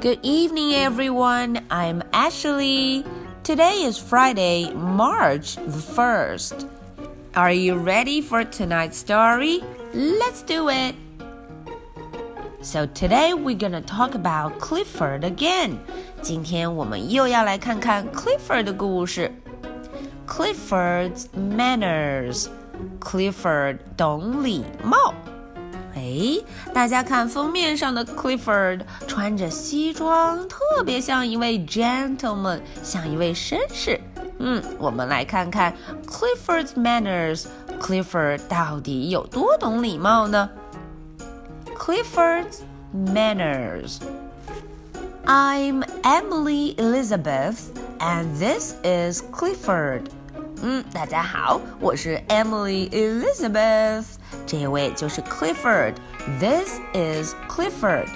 Good evening, everyone. I'm Ashley. Today is Friday, March the 1st. Are you ready for tonight's story? Let's do it. So today we're gonna talk about Clifford again. 今天我们又要来看看 Clifford 的故事。Clifford's manners. Clifford 懂礼貌。 哎，大家看封面上的 Clifford 穿着西装，特别像一位 gentleman，像一位绅士。嗯，我们来看看 Clifford's manners。Clifford 到底有多懂礼貌呢？Clifford's manners. I'm Emily Elizabeth, and this is Clifford. 嗯，大家好，我是 Emily Elizabeth。这位就是 Clifford。This is Clifford.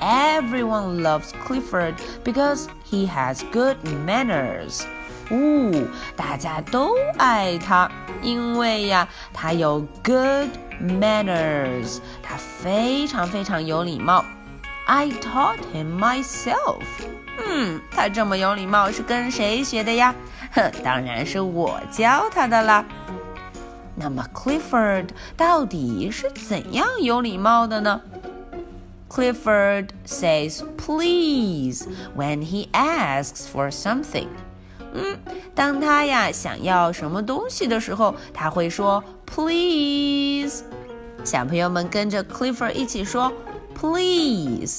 Everyone loves Clifford because he has good manners. 哦，大家都爱他，因为呀，他有 good manners，他非常非常有礼貌。I taught him myself. 嗯，他这么有礼貌是跟谁学的呀？哼，当然是我教他的啦。 那么 Clifford 到底是怎样有礼貌的呢？Clifford says please when he asks for something。嗯，当他呀想要什么东西的时候，他会说 please。小朋友们跟着 Clifford 一起说 please，please。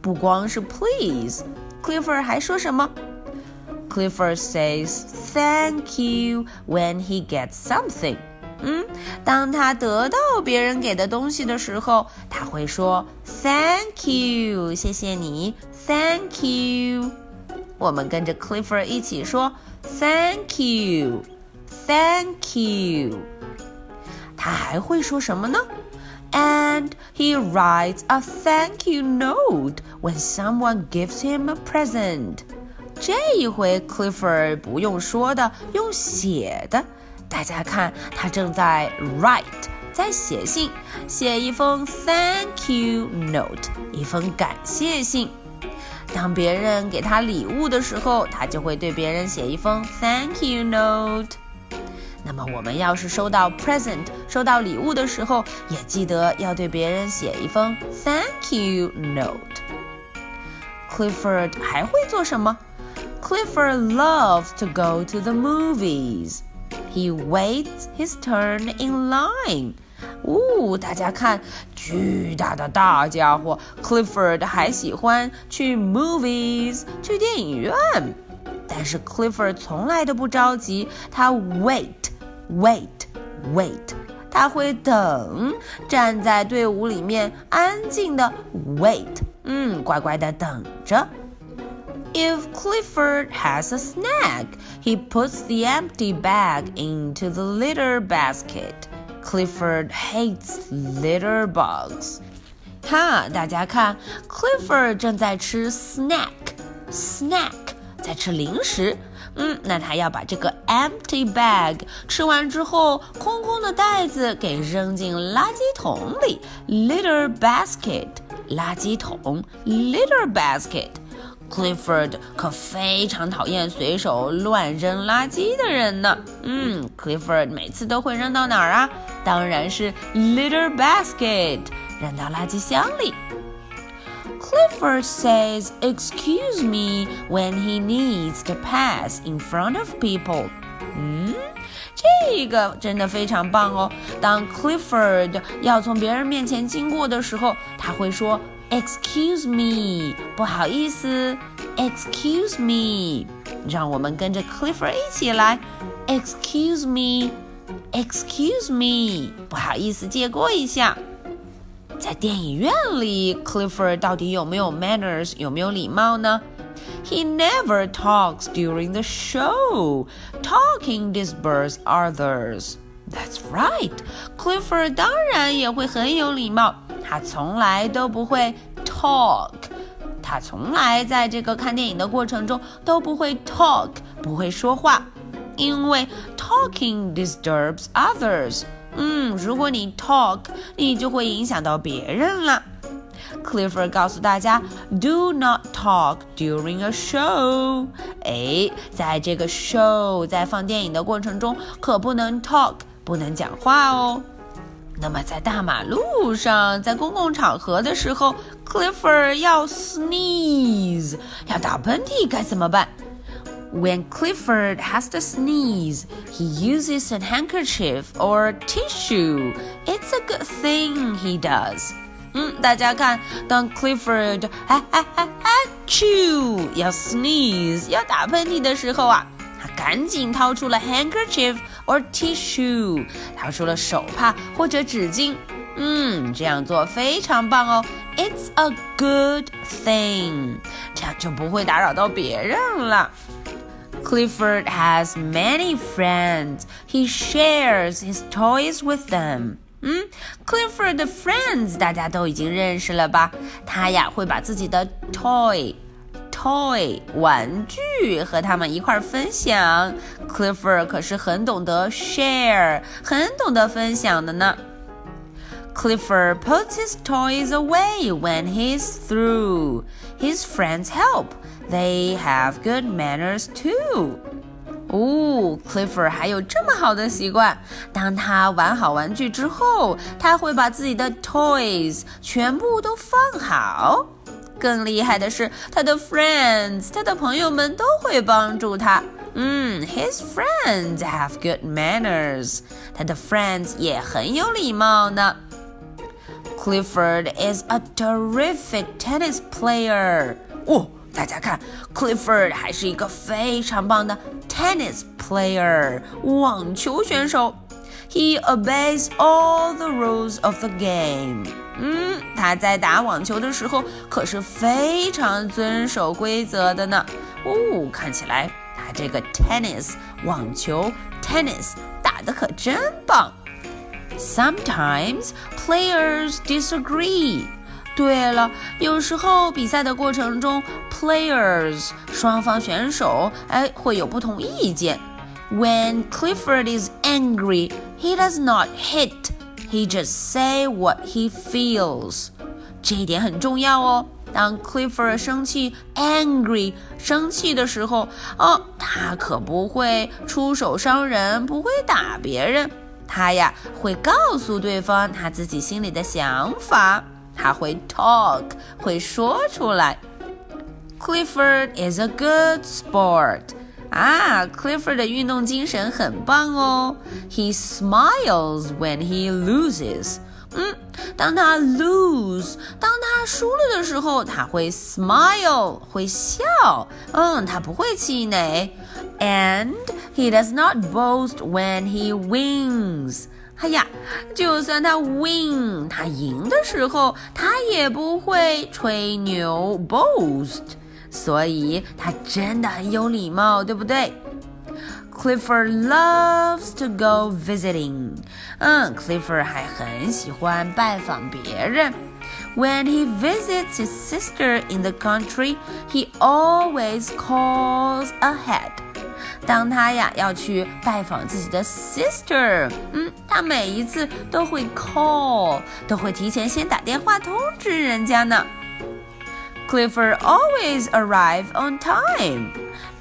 不光是 please。Clifford 还说什么 ？Clifford says thank you when he gets something。嗯，当他得到别人给的东西的时候，他会说 thank you，谢谢你，thank you。我们跟着 Clifford 一起说 thank you，thank you。他还会说什么呢？and he writes a thank you note when someone gives him a present. 这一回，Clifford 不用说的，用写的。大家看，他正在 write，在写信，写一封 thank you note，一封感谢信。当别人给他礼物的时候，他就会对别人写一封 thank you note。那么我们要是收到 present，收到礼物的时候，也记得要对别人写一封 thank you note。Clifford 还会做什么 ？Clifford loves to go to the movies. He waits his turn in line. 呜，大家看，巨大的大家伙，Clifford 还喜欢去 movies，去电影院。但是 Clifford 从来都不着急，他 wait。Wait, wait，他会等，站在队伍里面，安静的 wait，嗯，乖乖的等着。 If Clifford has a snack, he puts the empty bag into the litter basket. Clifford hates litter bugs. 哈，大家看，Clifford 正在吃 snack，snack，在吃零食。嗯，那他要把这个 empty bag 吃完之后，空空的袋子给扔进垃圾桶里，litter basket，垃圾桶，litter basket。 Clifford 可非常讨厌随手乱扔垃圾的人呢。嗯，Clifford 每次都会扔到哪儿啊？当然是 litter basket，扔到垃圾箱里。Clifford says excuse me when he needs to pass in front of people. 嗯，这个真的非常棒哦。当 Clifford 要从别人面前经过的时候，他会说 Excuse me，不好意思，Excuse me。让我们跟着 Clifford 一起来，Excuse me，Excuse me，不好意思，借过一下。在电影院里，Clifford 到底有没有 manners，有没有礼貌呢？He never talks during the show. Talking disperses others. That's right. Clifford 当然也会很有礼貌， 他从来都不会 talk。他从来在这个看电影的过程中都不会 talk，不会说话，因为 talking disturbs others。嗯，如果你 talk，你就会影响到别人了。Clifford 告诉大家，Do not talk during a show。哎，在这个 show 在放电影的过程中，可不能 talk，不能讲话哦。那么在大马路上，在公共场合的时候，Clifford 要 sneeze，要打喷嚏，该怎么办？When Clifford has to sneeze, he uses a handkerchief or tissue. It's a good thing he does. 嗯，大家看，当 Clifford 啊啊啊啊啾要 sneeze 要打喷嚏的时候啊，他赶紧掏出了 handkerchief。or tissue，掏出了手帕或者纸巾。嗯，这样做非常棒哦。It's a good thing，这样就不会打扰到别人了。Clifford has many friends. He shares his toys with them. 嗯，Clifford 的 friends 大家都已经认识了吧？他呀会把自己的 toy toy 玩具和他们一块分享。Clifford 可是很懂得 share，很懂得分享的呢。Clifford puts his toys away when he's through. His friends help. They have good manners too. 哦，Clifford 还有这么好的习惯。当他玩好玩具之后，他会把自己的 toys 全部都放好。 更厉害的是，他的 friends，他的朋友们都会帮助他。嗯，his friends have good manners，他的 friends 也很有礼貌呢。Clifford is a terrific tennis player。哦，大家看，Clifford 还是一个非常棒的 tennis player，网球选手。He obeys all the rules of the game. 嗯，他在打网球的时候可是非常遵守规则的呢。哦，看起来他这个 tennis 网球 tennis 打的可真棒。Sometimes players disagree. 对了，有时候比赛的过程中，players 双方选手哎会有不同意见。When Clifford is angry, he does not hit. He just say what he feels. 这一点很重要哦。当 Clifford 生气 angry 生气的时候，哦，他可不会出手伤人，不会打别人。他呀会告诉对方他自己心里的想法，他会 talk 会说出来。Clifford is a good sport. 啊，Clifford 的运动精神很棒哦。He smiles when he loses。嗯，当他 lose，当他输了的时候，他会 smile，会笑。嗯，他不会气馁。And he does not boast when he wins。哎呀，就算他 win，他赢的时候，他也不会吹牛 boast。 所以他真的很有礼貌，对不对？Clifford loves to go visiting。嗯，Clifford 还很喜欢拜访别人。When he visits his sister in the country, he always calls ahead. 当他呀要去拜访自己的 sister，嗯，他每一次都会 call，都会提前先打电话通知人家呢。Clifford always arrive on time。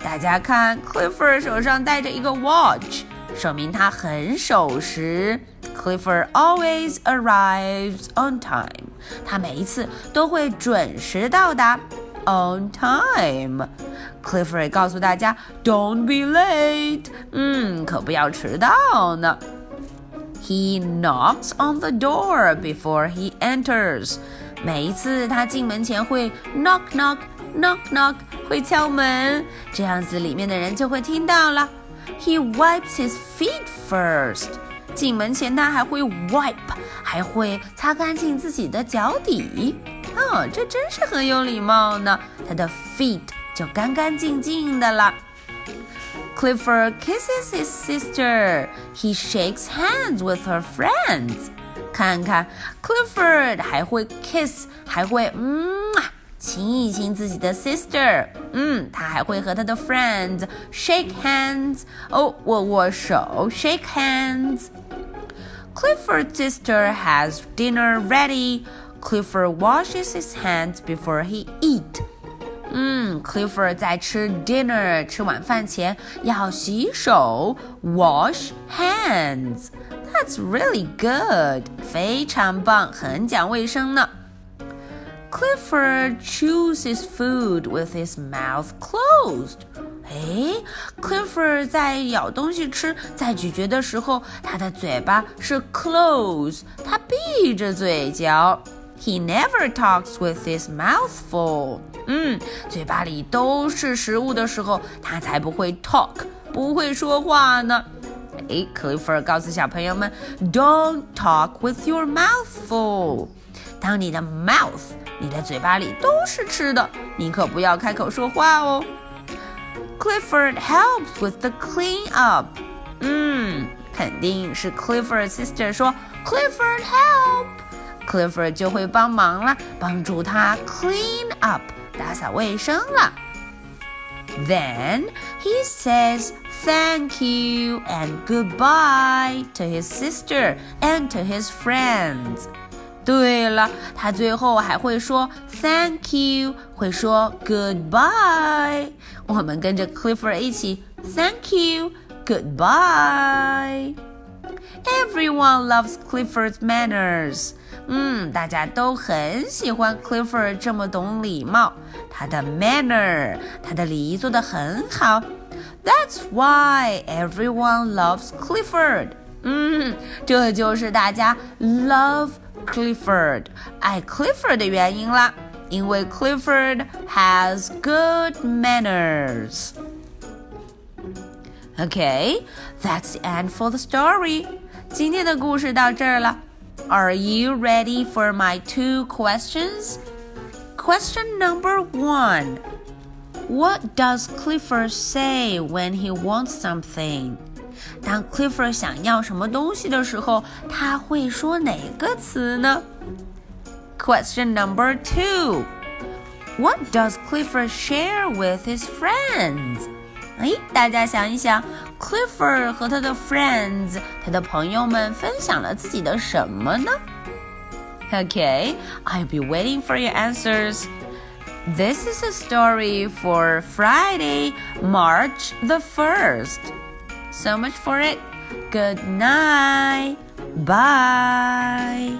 大家看，Clifford 手上戴着一个 watch，说明他很守时。Clifford always arrives on time。他每一次都会准时到达。On time。Clifford 告诉大家，Don't be late。嗯，可不要迟到呢。He knocks on the door before he enters。 每一次他进门前会 knock knock knock knock 会敲门，这样子里面的人就会听到了。He wipes his feet first。进门前他还会 wipe，还会擦干净自己的脚底。哦，这真是很有礼貌呢。他的 feet 就干干净净的了。Clifford kisses his sister. He shakes hands with her friends. 看看，Clifford 还会 kiss，还会嗯啊亲一亲自己的 sister，嗯，他还会和他的 friends shake hands，哦，握握手，shake hands。Clifford's sister has dinner ready. Clifford washes his hands before he eat. 嗯，Clifford 在吃 dinner 吃晚饭前要洗手，wash hands。 That's really good，非常棒，很讲卫生呢。Clifford chews his food with his mouth closed. 哎，Clifford 在咬东西吃，在咀嚼的时候，他的嘴巴是 close，他闭着嘴嚼。He never talks with his mouth full。嗯，嘴巴里都是食物的时候，他才不会 talk，不会说话呢。 哎，Clifford 告诉小朋友们，Don't talk with your mouth full。当你的 mouth，你的嘴巴里都是吃的，你可不要开口说话哦。Clifford helps with the clean up。嗯，肯定是 Clifford sister 说 Clifford help。Clifford 就会帮忙了，帮助他 clean up，打扫卫生了。Then he says thank you and goodbye to his sister and to his friends. 对了，他最后还会说 Thank you，会说 Goodbye。我们跟着 Clifford 一起 Thank you，Goodbye。Everyone loves Clifford's manners。嗯，大家都很喜欢 Clifford 这么懂礼貌，他的 manner，他的礼仪做得很好。 That's why everyone loves Clifford。嗯，这就是大家 love Clifford 爱 Clifford 的原因啦，因为 Clifford has good manners. Okay, that's the end for the story. 今天的故事到这儿了。Are you ready for my two questions? Question number one. What does Clifford say when he wants something? 当 Clifford 想要什么东西的时候，他会说哪个词呢？Question number two. What does Clifford share with his friends? 哎，大家想一想，Clifford 和他的 friends，他的朋友们分享了自己的什么呢？Okay, I'll be waiting for your answers. This is a story for Friday, March the 1st. So much for it. Good night. Bye.